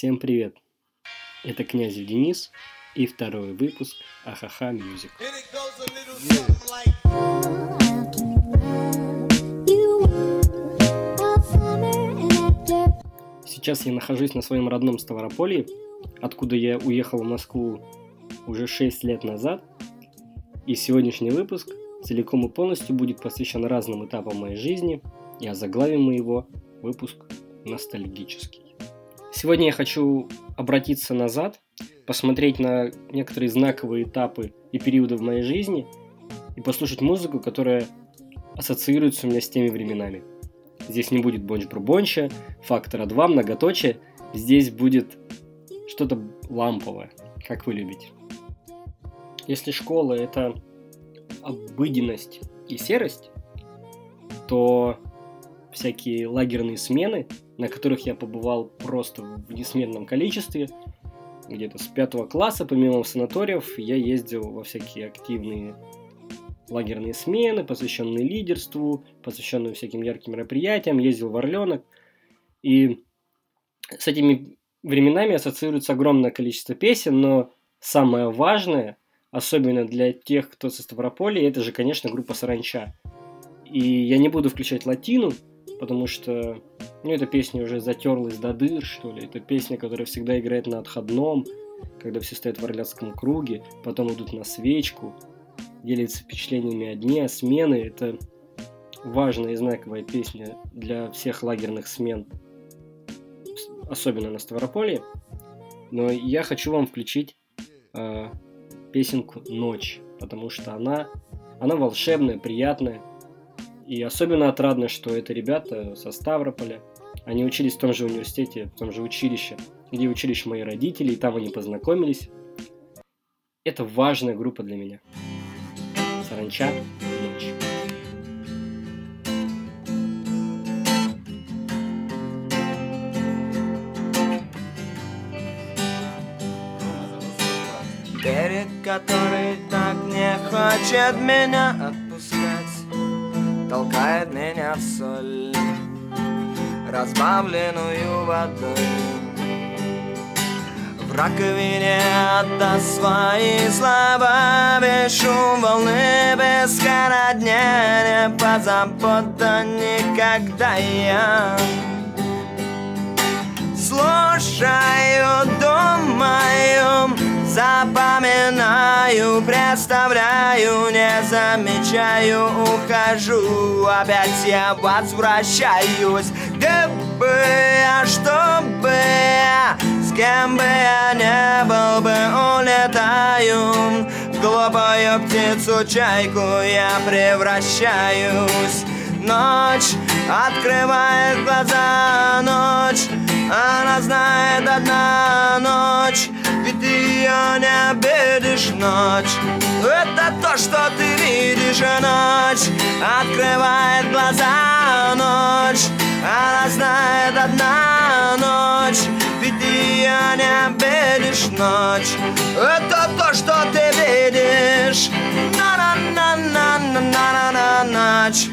Всем привет! Это Князев Денис и второй выпуск Ахаха Music. Сейчас я нахожусь на своем родном Ставрополье, откуда я уехал в Москву уже 6 лет назад. И сегодняшний выпуск целиком и полностью будет посвящен разным этапам моей жизни, и озаглавим мы его выпуск ностальгический. Сегодня я хочу обратиться назад, посмотреть на некоторые знаковые этапы и периоды в моей жизни и послушать музыку, которая ассоциируется у меня с теми временами. Здесь не будет бонч-брубонча, фактора 2, многоточие. Здесь будет что-то ламповое, как вы любите. Если школа – это обыденность и серость, то всякие лагерные смены, на которых я побывал просто в несметном количестве. Где-то с пятого класса, помимо санаториев, я ездил во всякие активные лагерные смены, посвященные лидерству, посвященные всяким ярким мероприятиям, ездил в Орленок. И с этими временами ассоциируется огромное количество песен, но самое важное, особенно для тех, кто со Ставрополя, это же, конечно, группа Саранча. И я не буду включать латину, потому что, ну, эта песня уже затерлась до дыр, что ли. Это песня, которая всегда играет на отходном, когда все стоят в орляцком круге, потом идут на свечку, делятся впечатлениями о дне, смены. Это важная и знаковая песня для всех лагерных смен, особенно на Ставрополье. Но я хочу вам включить э, песенку «Ночь», потому что она, она волшебная, приятная, и особенно отрадно, что это ребята со Ставрополя. Они учились в том же университете, в том же училище, где учились мои родители, и там они познакомились. Это важная группа для меня. Саранча «Ночь». Берег, который так не хочет меня толкает меня в соль, разбавленную водой. В раковине отдаст свои слова Без шум волны, без дня Не позабота никогда я Слушаю, думаю Запоминаю, представляю, не замечаю, ухожу Опять я возвращаюсь. Где бы я, что бы я, с кем бы я не был бы Улетаю. В глупую птицу, чайку я превращаюсь. Ночь открывает глаза, ночь Она знает одна ночь ты ее не обидишь ночь. Это то, что ты видишь ночь Открывает глаза ночь. Она знает одна ночь. Ведь ты ее не обидишь ночь. Это то, что ты видишь. На-на-на-на-на-на-на ночь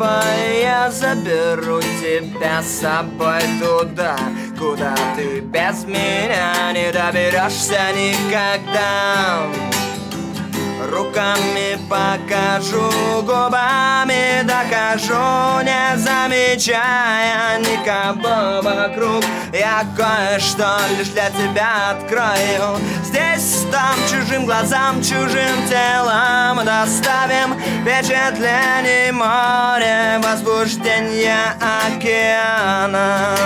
прибой Я заберу тебя с собой туда Куда ты без меня не доберешься никогда. Руками покажу, губами докажу Не замечая никого вокруг. Я кое-что лишь для тебя открою. Здесь, там, чужим глазам, чужим телом Доставим впечатлений море Возбуждение океана.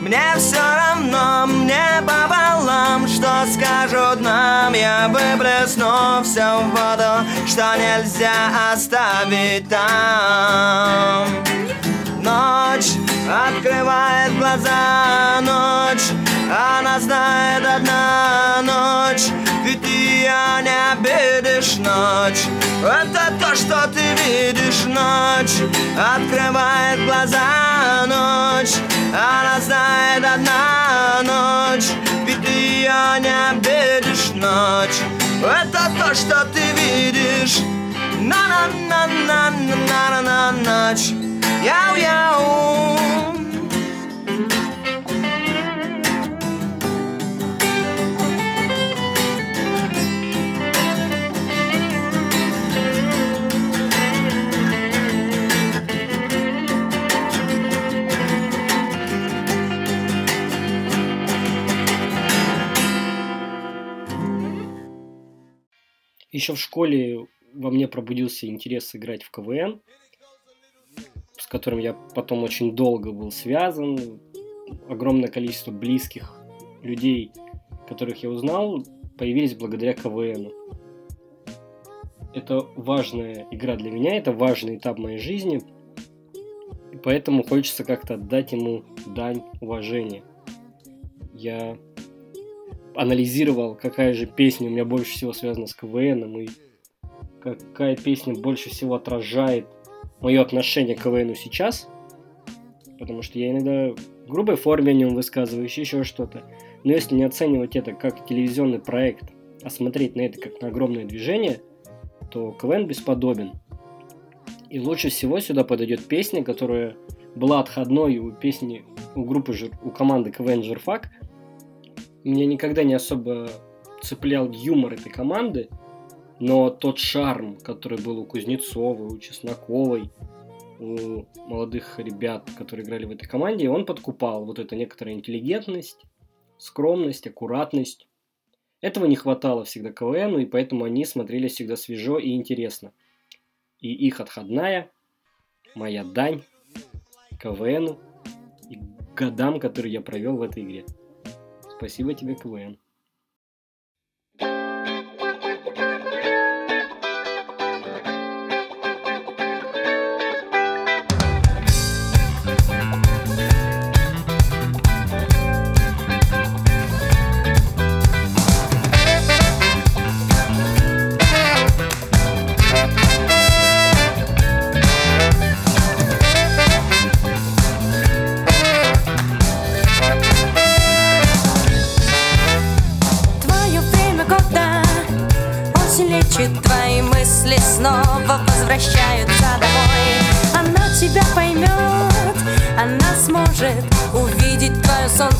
Мне все равно, мне пополам Что скажут нам, я выплесну все в воду Что нельзя оставить там. Ночь открывает глаза, ночь Она знает одна ночь Ведь ты я не обидишь ночь. Это то, что ты видишь ночь Открывает глаза ночь. Она знает одна ночь Ведь ты ее не обидишь ночь. Это то, что ты видишь. На-на-на-на-на-на-на ночь Яу-яу Еще в школе во мне пробудился интерес играть в КВН, с которым я потом очень долго был связан. Огромное количество близких людей, которых я узнал, появились благодаря КВН. Это важная игра для меня, это важный этап моей жизни, и поэтому хочется как-то отдать ему дань уважения. Я анализировал, какая же песня у меня больше всего связана с КВНом и какая песня больше всего отражает мое отношение к КВНу сейчас, потому что я иногда в грубой форме о нем высказываюсь, еще что-то. Но если не оценивать это как телевизионный проект, а смотреть на это как на огромное движение, то КВН бесподобен. И лучше всего сюда подойдет песня, которая была отходной у песни у группы, у команды КВН Журфак – меня никогда не особо цеплял юмор этой команды, но тот шарм, который был у Кузнецова, у Чесноковой, у молодых ребят, которые играли в этой команде, он подкупал вот эта некоторая интеллигентность, скромность, аккуратность. Этого не хватало всегда КВНу, и поэтому они смотрелись всегда свежо и интересно. И их отходная, моя дань КВНу и годам, которые я провел в этой игре. Спасибо тебе, КВН.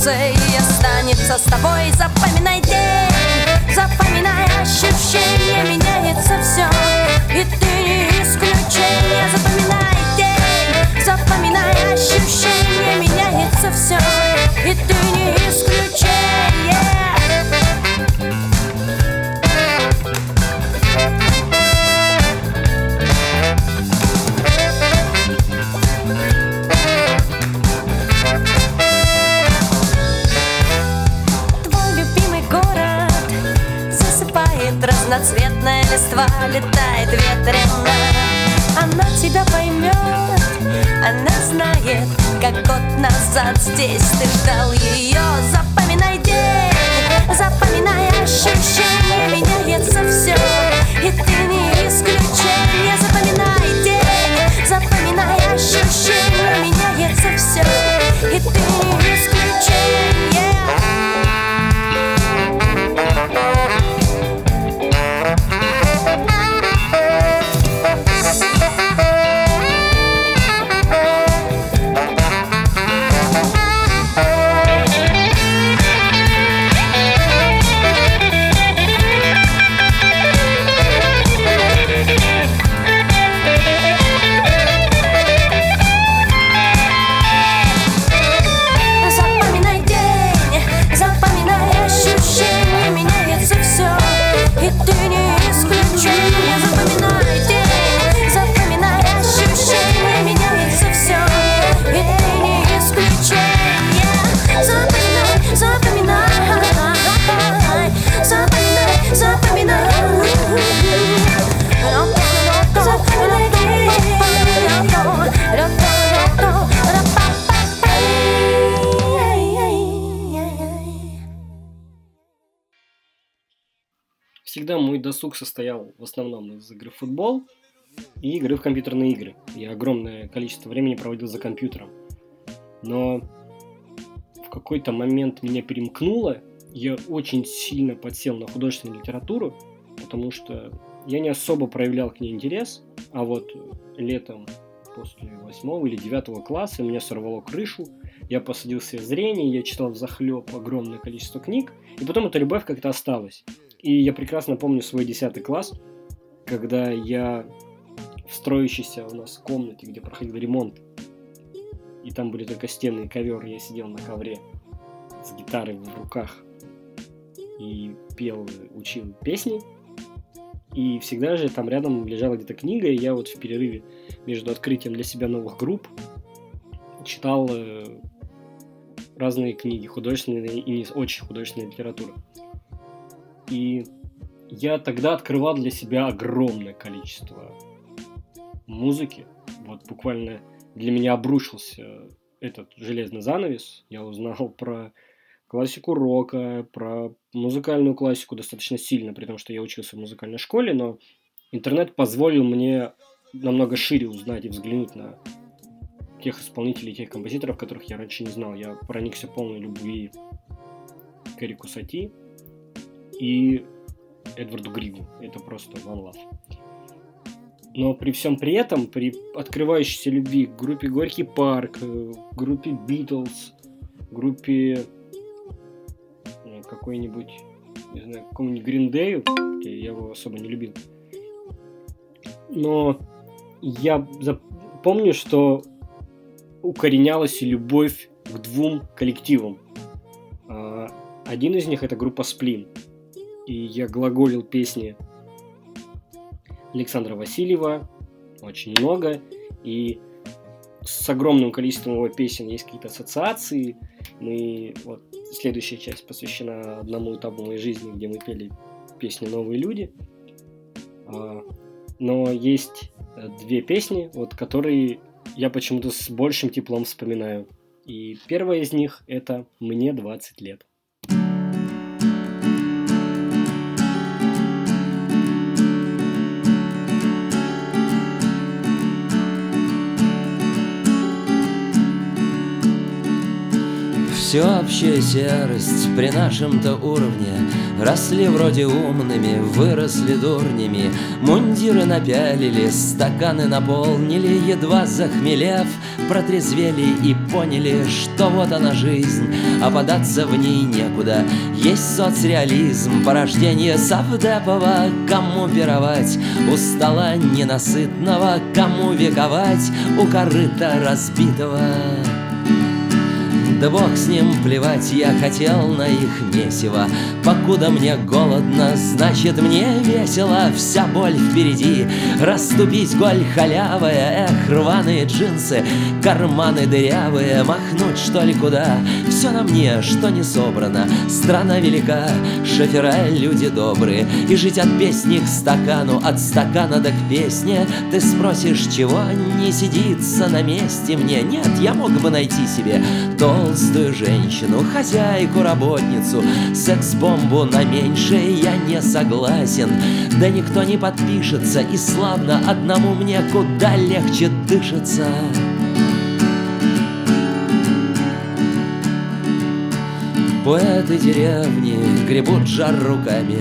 Солнце и останется с тобой. Запоминай день, запоминай ощущения Меняется все, и ты не исключение Запоминай день, запоминай ощущения Меняется все, и ты не листва летает ветрено Она тебя поймет, она знает Как год назад здесь ты ждал ее. Запоминай день, запоминай ощущения Меняется все, и ты не исключение. Запоминай день, запоминай ощущения Меняется все, и ты не исключение досуг состоял в основном из игры в футбол и игры в компьютерные игры. Я огромное количество времени проводил за компьютером. Но в какой-то момент меня перемкнуло, я очень сильно подсел на художественную литературу, потому что я не особо проявлял к ней интерес, а вот летом после восьмого или девятого класса меня сорвало крышу, я посадил себе зрение, я читал в захлеб огромное количество книг, и потом эта любовь как-то осталась. И я прекрасно помню свой десятый класс, когда я в строящейся у нас комнате, где проходил ремонт, и там были только стены и ковер, я сидел на ковре с гитарой в руках и пел, учил песни, и всегда же там рядом лежала где-то книга, и я вот в перерыве между открытием для себя новых групп читал э, разные книги, художественные и не очень художественная литература. И я тогда открывал для себя огромное количество музыки. Вот буквально для меня обрушился этот железный занавес. Я узнал про классику рока, про музыкальную классику достаточно сильно, при том, что я учился в музыкальной школе, но интернет позволил мне намного шире узнать и взглянуть на тех исполнителей, тех композиторов, которых я раньше не знал. Я проникся полной любви к Эрику Сати и Эдварду Григу. Это просто one love. Но при всем при этом, при открывающейся любви к группе Горький парк, э, группе Битлз, группе какой-нибудь, не знаю, какому-нибудь Гриндею, я его особо не любил. Но я помню, что укоренялась любовь к двум коллективам. А, один из них это группа Сплин. И я глаголил песни Александра Васильева очень много. И с огромным количеством его песен есть какие-то ассоциации. Мы вот следующая часть посвящена одному этапу моей жизни, где мы пели песню «Новые люди». А, но есть две песни, вот, которые я почему-то с большим теплом вспоминаю. И первая из них это «Мне 20 лет». Всеобщая серость при нашем-то уровне. Росли вроде умными, выросли дурнями. Мундиры напялили, стаканы наполнили. Едва захмелев, протрезвели и поняли Что вот она жизнь, а податься в ней некуда. Есть соцреализм, порождение Савдепова Кому пировать у стола ненасытного? Кому вековать у корыта разбитого да бог с ним, плевать я хотел на их месиво. Покуда мне голодно, значит мне весело. Вся боль впереди, расступить голь халявая Эх, рваные джинсы, карманы дырявые. Махнуть что ли куда, все на мне, что не собрано. Страна велика, шофера люди добрые. И жить от песни к стакану, от стакана до к песне. Ты спросишь, чего не сидится на месте мне? Нет, я мог бы найти себе толстый толстую женщину, хозяйку, работницу, секс-бомбу на меньшее я не согласен. Да никто не подпишется, и славно одному мне куда легче дышится. Поэты деревни гребут жар руками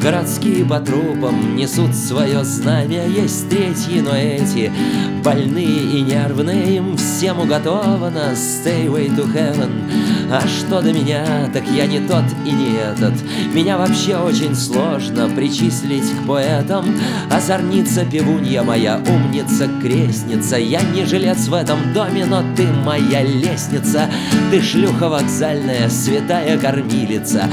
Городские по трупам несут свое знамя. Есть третьи, но эти больные и нервные. Им всем уготовано. Stayway to heaven. А что до меня, так я не тот и не этот. Меня вообще очень сложно причислить к поэтам. Озорница певунья моя, умница, крестница. Я не жилец в этом доме, но ты моя лестница. Ты шлюха вокзальная, святая кормилица.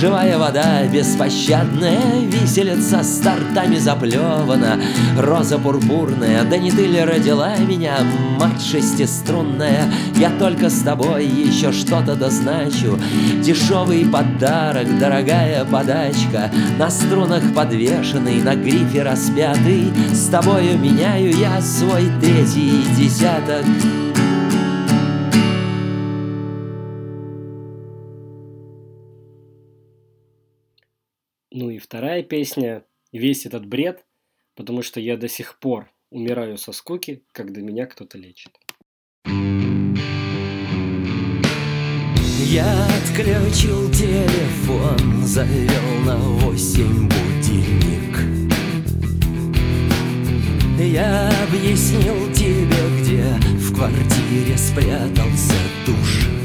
Живая вода беспощадная Черная виселица с тортами заплевана. Роза пурпурная, да не ты ли родила меня, Мать шестиструнная, я только с тобой еще что-то дозначу. Дешевый подарок, дорогая подачка. На струнах подвешенный, на грифе распятый. С тобою меняю я свой третий десяток вторая песня «Весь этот бред», потому что я до сих пор умираю со скуки, когда меня кто-то лечит. Я отключил телефон, завел на восемь будильник Я объяснил тебе, где в квартире спрятался душ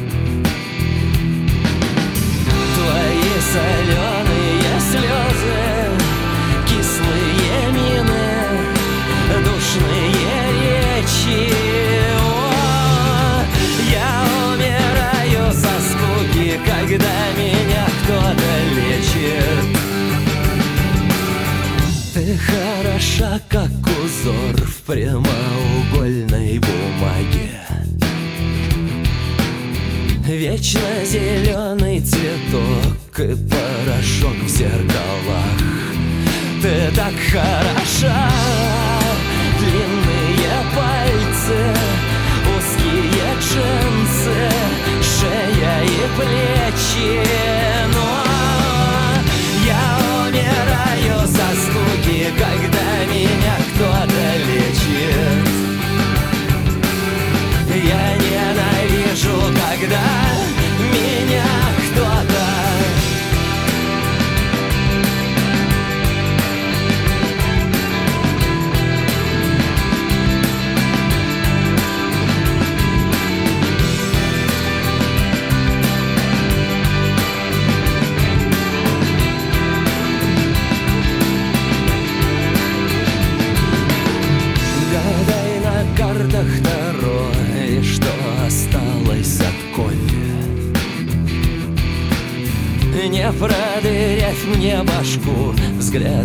could.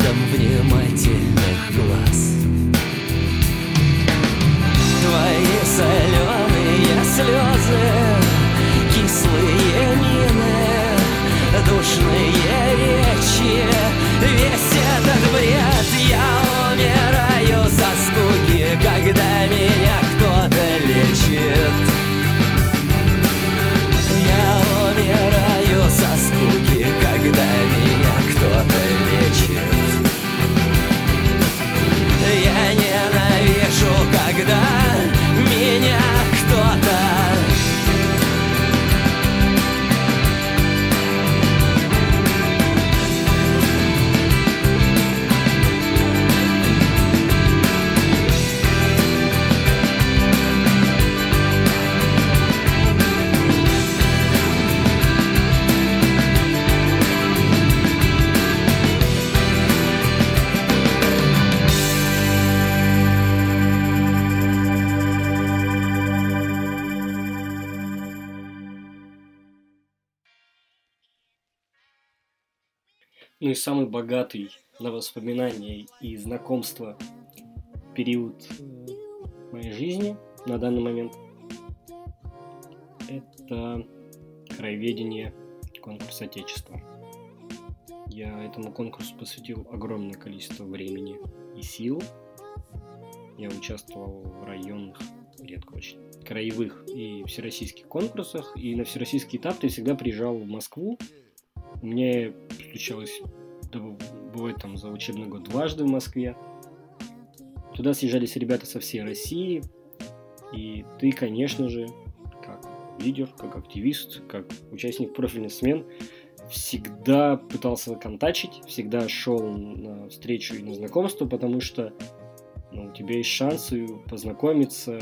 И самый богатый на воспоминания и знакомства период э, моей жизни на данный момент это краеведение конкурс Отечества. Я этому конкурсу посвятил огромное количество времени и сил. Я участвовал в районных, редко очень, краевых и всероссийских конкурсах. И на всероссийский этап я всегда приезжал в Москву. У меня случалось, бывает там за учебный год дважды в Москве. Туда съезжались ребята со всей России. И ты, конечно же, как лидер, как активист, как участник профильных смен, всегда пытался контачить, всегда шел на встречу и на знакомство, потому что ну, у тебя есть шансы познакомиться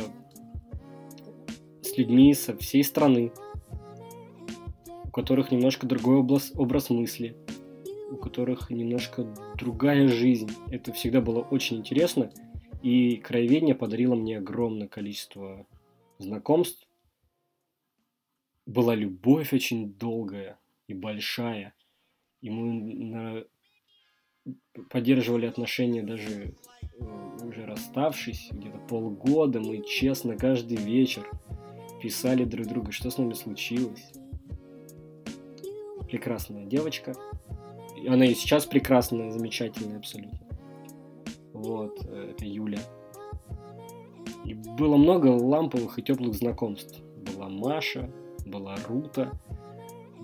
с людьми со всей страны, у которых немножко другой образ, образ мысли, у которых немножко другая жизнь. Это всегда было очень интересно, и краеведение подарило мне огромное количество знакомств. Была любовь очень долгая и большая, и мы на... поддерживали отношения даже э, уже расставшись, где-то полгода, мы честно каждый вечер писали друг другу, что с нами случилось. Прекрасная девочка. Она и сейчас прекрасная, замечательная абсолютно. Вот, э, это Юля. И было много ламповых и теплых знакомств. Была Маша, была Рута,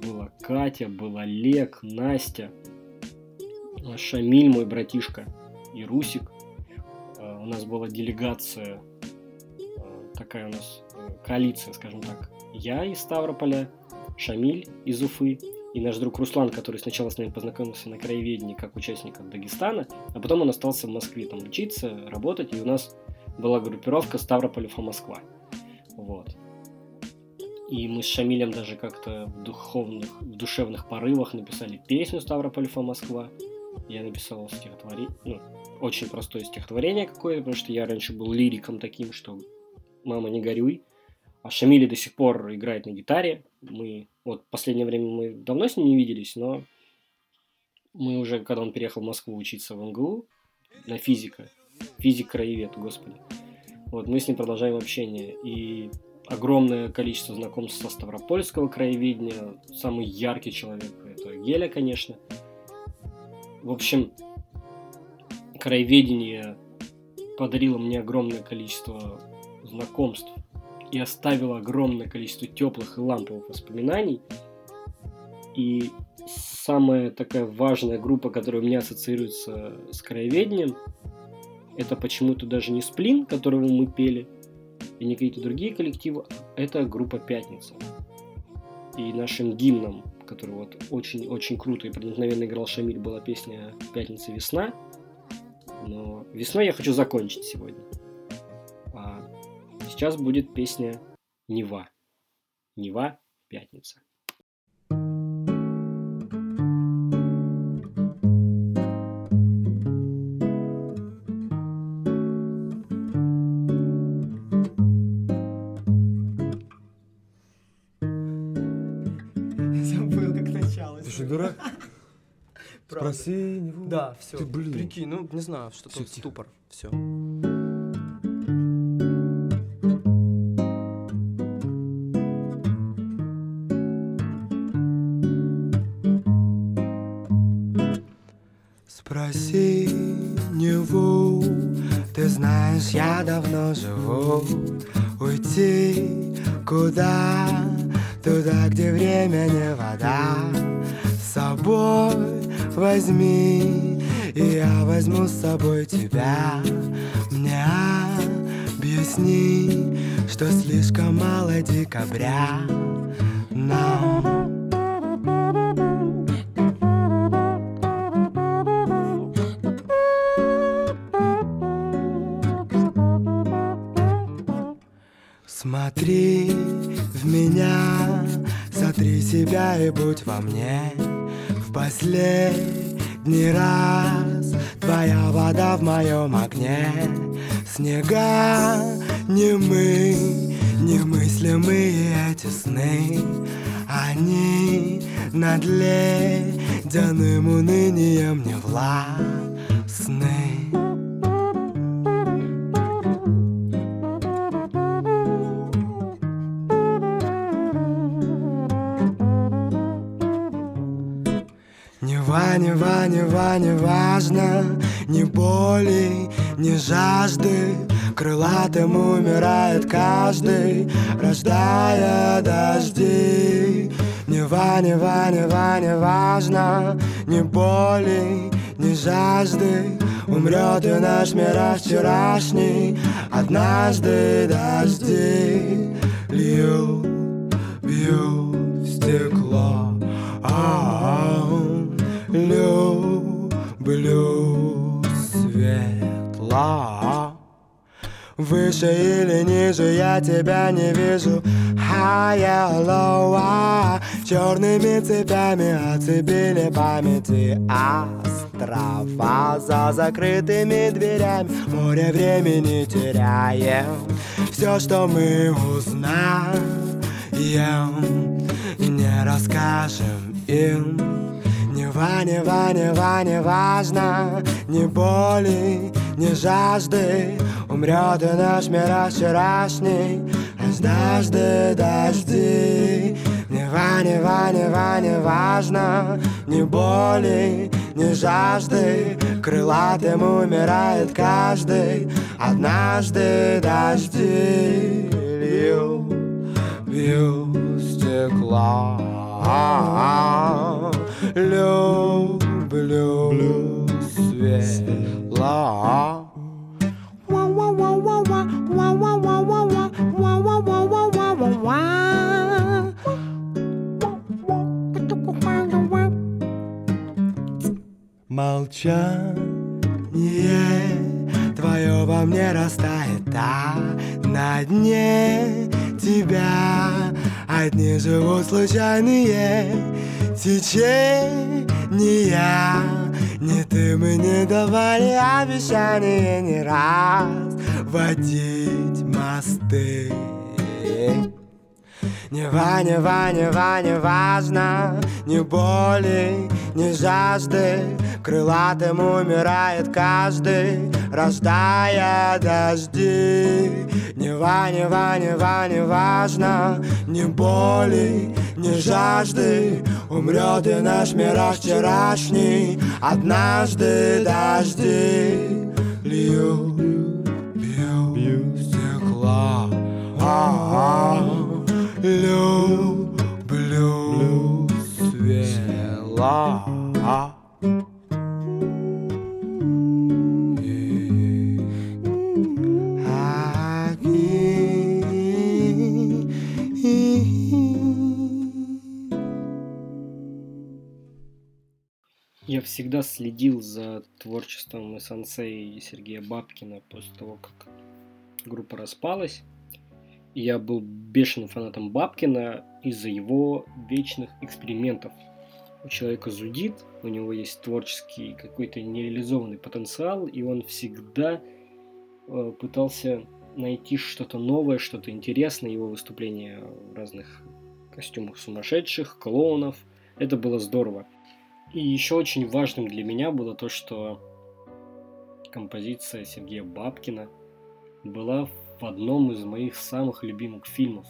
была Катя, был Олег, Настя. Шамиль, мой братишка, и Русик. Э, у нас была делегация, э, такая у нас э, коалиция, скажем так. Я из Ставрополя, Шамиль из Уфы и наш друг Руслан, который сначала с нами познакомился на краеведении как участник от Дагестана, а потом он остался в Москве там учиться, работать, и у нас была группировка Ставрополь Москва. Вот. И мы с Шамилем даже как-то в духовных, в душевных порывах написали песню Ставрополь Москва. Я написал стихотворение, ну, очень простое стихотворение какое-то, потому что я раньше был лириком таким, что «Мама, не горюй». А Шамили до сих пор играет на гитаре. Мы, вот, в последнее время мы давно с ним не виделись, но мы уже, когда он переехал в Москву учиться в МГУ на физика, физик-краевед, господи, вот, мы с ним продолжаем общение. И огромное количество знакомств со Ставропольского краеведения. Самый яркий человек – это Геля, конечно. В общем, краеведение подарило мне огромное количество знакомств и оставило огромное количество теплых и ламповых воспоминаний. И самая такая важная группа, которая у меня ассоциируется с краеведением, это почему-то даже не Сплин, которого мы пели, и не какие-то другие коллективы, это группа Пятница. И нашим гимном, который вот очень-очень круто и проникновенно играл Шамиль, была песня «Пятница весна». Но весной я хочу закончить сегодня. Сейчас будет песня «Нева». «Нева. Пятница». дурак? Спроси него. Да, все. Ты, блин. Прикинь, ну не знаю, что Всё, тут тихо. ступор. Все. Я давно живу Уйти куда? Туда, где время не вода. С собой возьми И я возьму с собой тебя. Мне объясни, что слишком мало декабря. Нам себя и будь во мне. В последний раз твоя вода в моем огне. Снега не мы, немыслимые эти сны. Они над ледяным унынием не властны не важно Ни боли, ни жажды. Крылатым умирает каждый Рождая дожди. Нева, нева, нева, не важно Ни боли, ни жажды. Умрет и наш мир вчерашний Однажды дожди. Льют, бьют в стекло а-а-а. Люблю светло Выше или ниже я тебя не вижу. Higher, lower Черными цепями оцепили памяти острова. За закрытыми дверями море времени теряем. Все, что мы узнаем Не расскажем им Нева, нева, не важно. Ни боли, ни жажды. Умрет и наш мир вчерашний. Однажды дожди. Нева, нева, нева, не важно. Ни боли, ни жажды. Крылатым умирает каждый. Однажды дожди Лью, бью стекло Люблю блю свела. Молчание твое во мне растает, а на дне тебя одни живут случайные течения. Не ты мы не давали обещания не раз водить мосты. Не ва, не ва, не ва, не важно Ни боли, ни жажды Крылатым умирает каждый Рождая дожди. Не ва, не ва, не ва, не важно Ни боли, ни жажды. Умрет и наш мираж вчерашний. Однажды дожди льют, бьют стекла. А-а-а люблю свела. Всегда следил за творчеством сансей Сергея Бабкина после того, как группа распалась. Я был бешеным фанатом Бабкина из-за его вечных экспериментов. У человека зудит, у него есть творческий какой-то нереализованный потенциал, и он всегда э, пытался найти что-то новое, что-то интересное. Его выступления в разных костюмах сумасшедших, клоунов. Это было здорово. И еще очень важным для меня было то, что композиция Сергея Бабкина была в одном из моих самых любимых фильмов.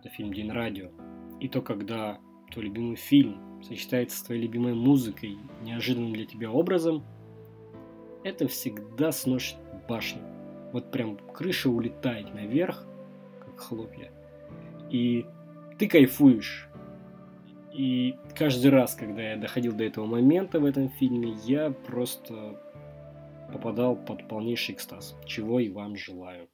Это фильм «День радио». И то, когда твой любимый фильм сочетается с твоей любимой музыкой, неожиданным для тебя образом, это всегда сносит башню. Вот прям крыша улетает наверх, как хлопья. И ты кайфуешь. И каждый раз, когда я доходил до этого момента в этом фильме, я просто попадал под полнейший экстаз, чего и вам желаю.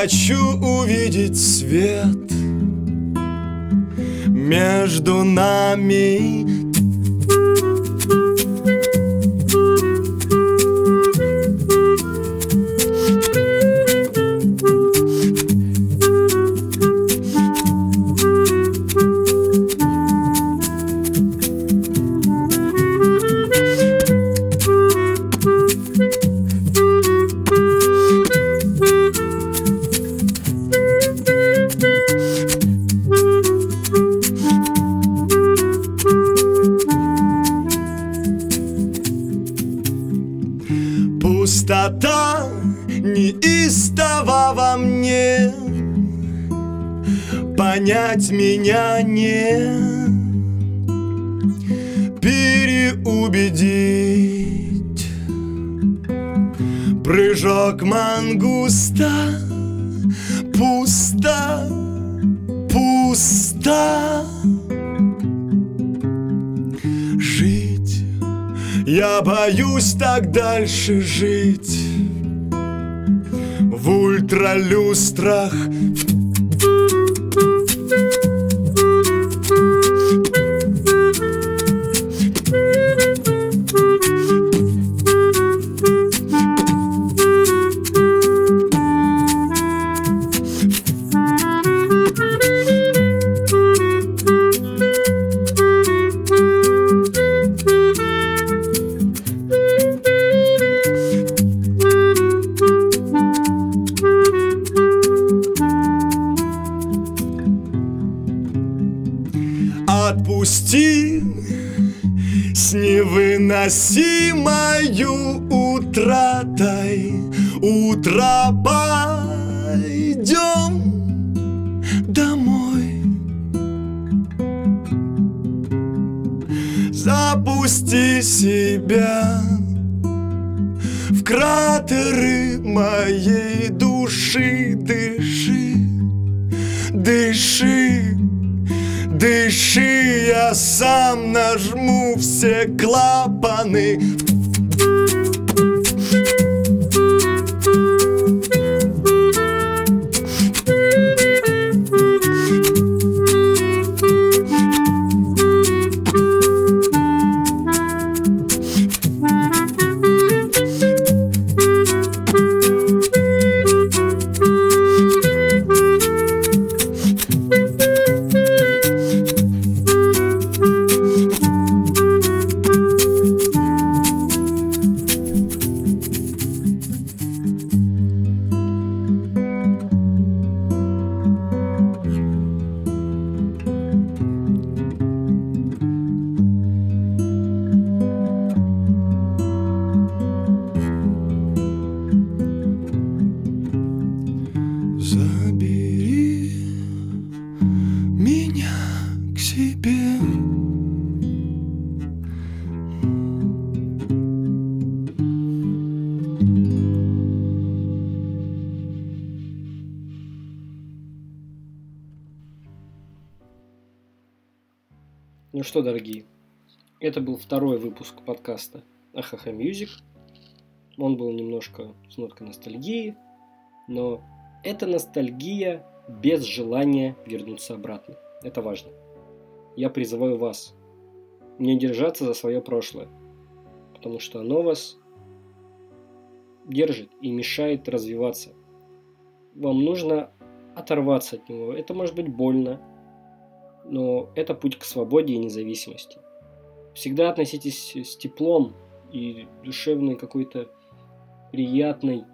Хочу увидеть свет между нами так дальше жить. В ультралюстрах был второй выпуск подкаста Ахаха Music. Он был немножко с ноткой ностальгии, но это ностальгия без желания вернуться обратно. Это важно. Я призываю вас не держаться за свое прошлое, потому что оно вас держит и мешает развиваться. Вам нужно оторваться от него. Это может быть больно, но это путь к свободе и независимости. Всегда относитесь с теплом и душевной какой-то приятной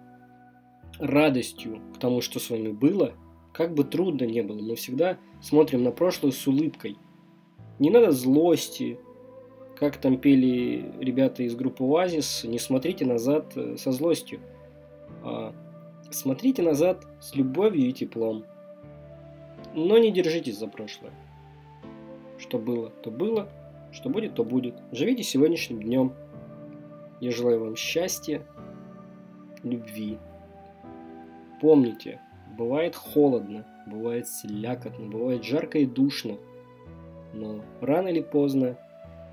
радостью к тому, что с вами было, как бы трудно не было, мы всегда смотрим на прошлое с улыбкой. Не надо злости, как там пели ребята из группы Оазис, не смотрите назад э, со злостью, а смотрите назад с любовью и теплом. Но не держитесь за прошлое. Что было, то было, что будет, то будет. Живите сегодняшним днем. Я желаю вам счастья, любви. Помните, бывает холодно, бывает слякотно, бывает жарко и душно. Но рано или поздно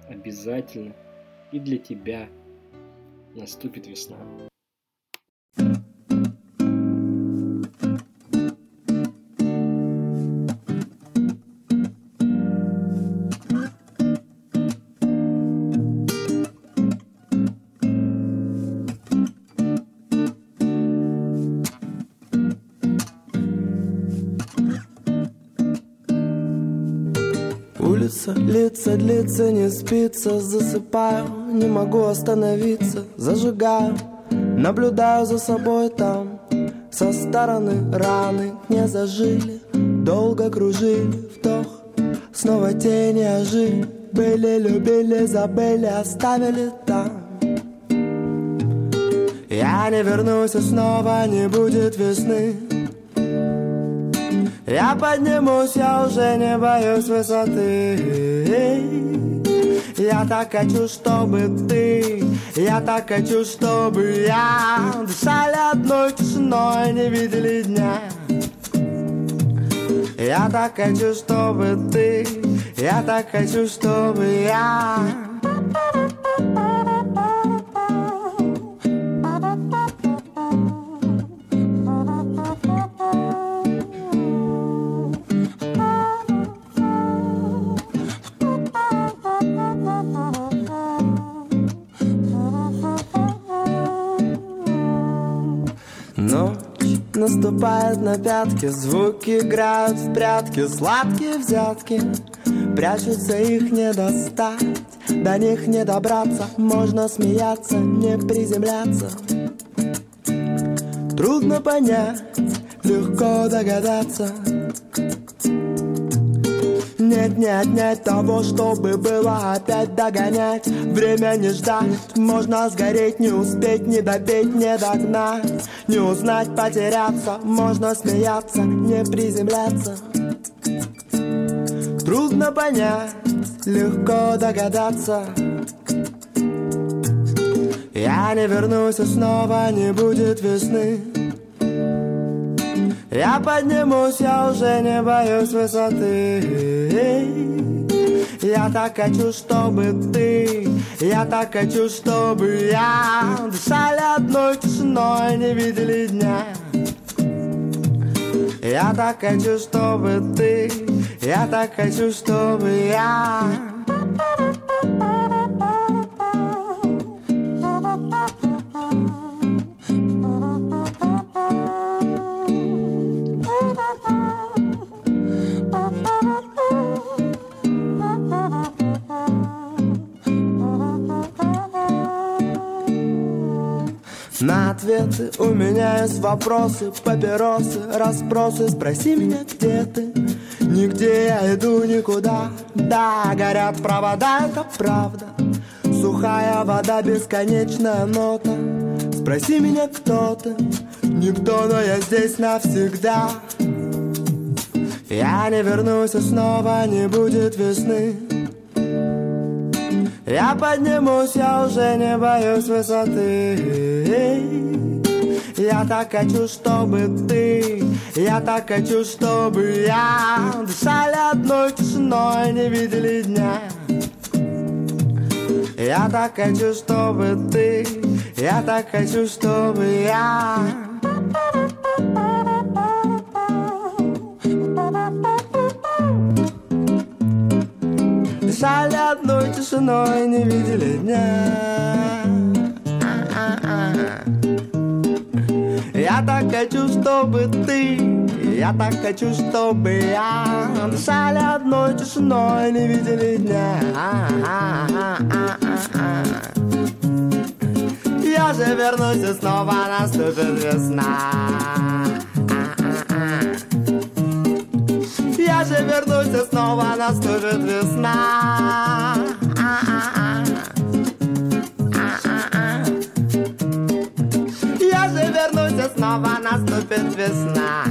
обязательно и для тебя наступит весна. Лица, длится, не спится. Засыпаю, не могу остановиться. Зажигаю, наблюдаю за собой там. Со стороны раны не зажили. Долго кружили, вдох Снова тени ожили. Были, любили, забыли, оставили там. Я не вернусь, и снова не будет весны я поднимусь, я уже не боюсь высоты. Я так хочу, чтобы ты Я так хочу, чтобы я Дышали одной тишиной, не видели дня. Я так хочу, чтобы ты Я так хочу, чтобы я наступает на пятки Звуки играют в прятки Сладкие взятки. Прячутся, их не достать До них не добраться. Можно смеяться, не приземляться. Трудно понять, легко догадаться Нет, нет, нет того, чтобы было опять догонять. Время не ждать, можно сгореть, не успеть, не допеть, не догнать. Не узнать, потеряться, можно смеяться, не приземляться. Трудно понять, легко догадаться. Я не вернусь, снова не будет весны Я поднимусь, я уже не боюсь высоты. Я так хочу, чтобы ты Я так хочу, чтобы я Дышали одной тишиной, не видели дня. Я так хочу, чтобы ты Я так хочу, чтобы я На ответы у меня есть вопросы, папиросы, расспросы. Спроси меня, где ты? Нигде я иду никуда. Да, горят провода, это правда. Сухая вода, бесконечная нота. Спроси меня, кто ты? Никто, но я здесь навсегда. Я не вернусь, и снова не будет весны я поднимусь, я уже не боюсь высоты. Я так хочу, чтобы ты Я так хочу, чтобы я Дышали одной тишиной, не видели дня. Я так хочу, чтобы ты Я так хочу, чтобы я Дышали одной тишиной, не видели дня. Я так хочу, чтобы ты Я так хочу, чтобы я Дышали одной тишиной, не видели дня. Я же вернусь и снова наступит весна я же вернусь, и снова наступит весна. Я же вернусь, и снова наступит весна.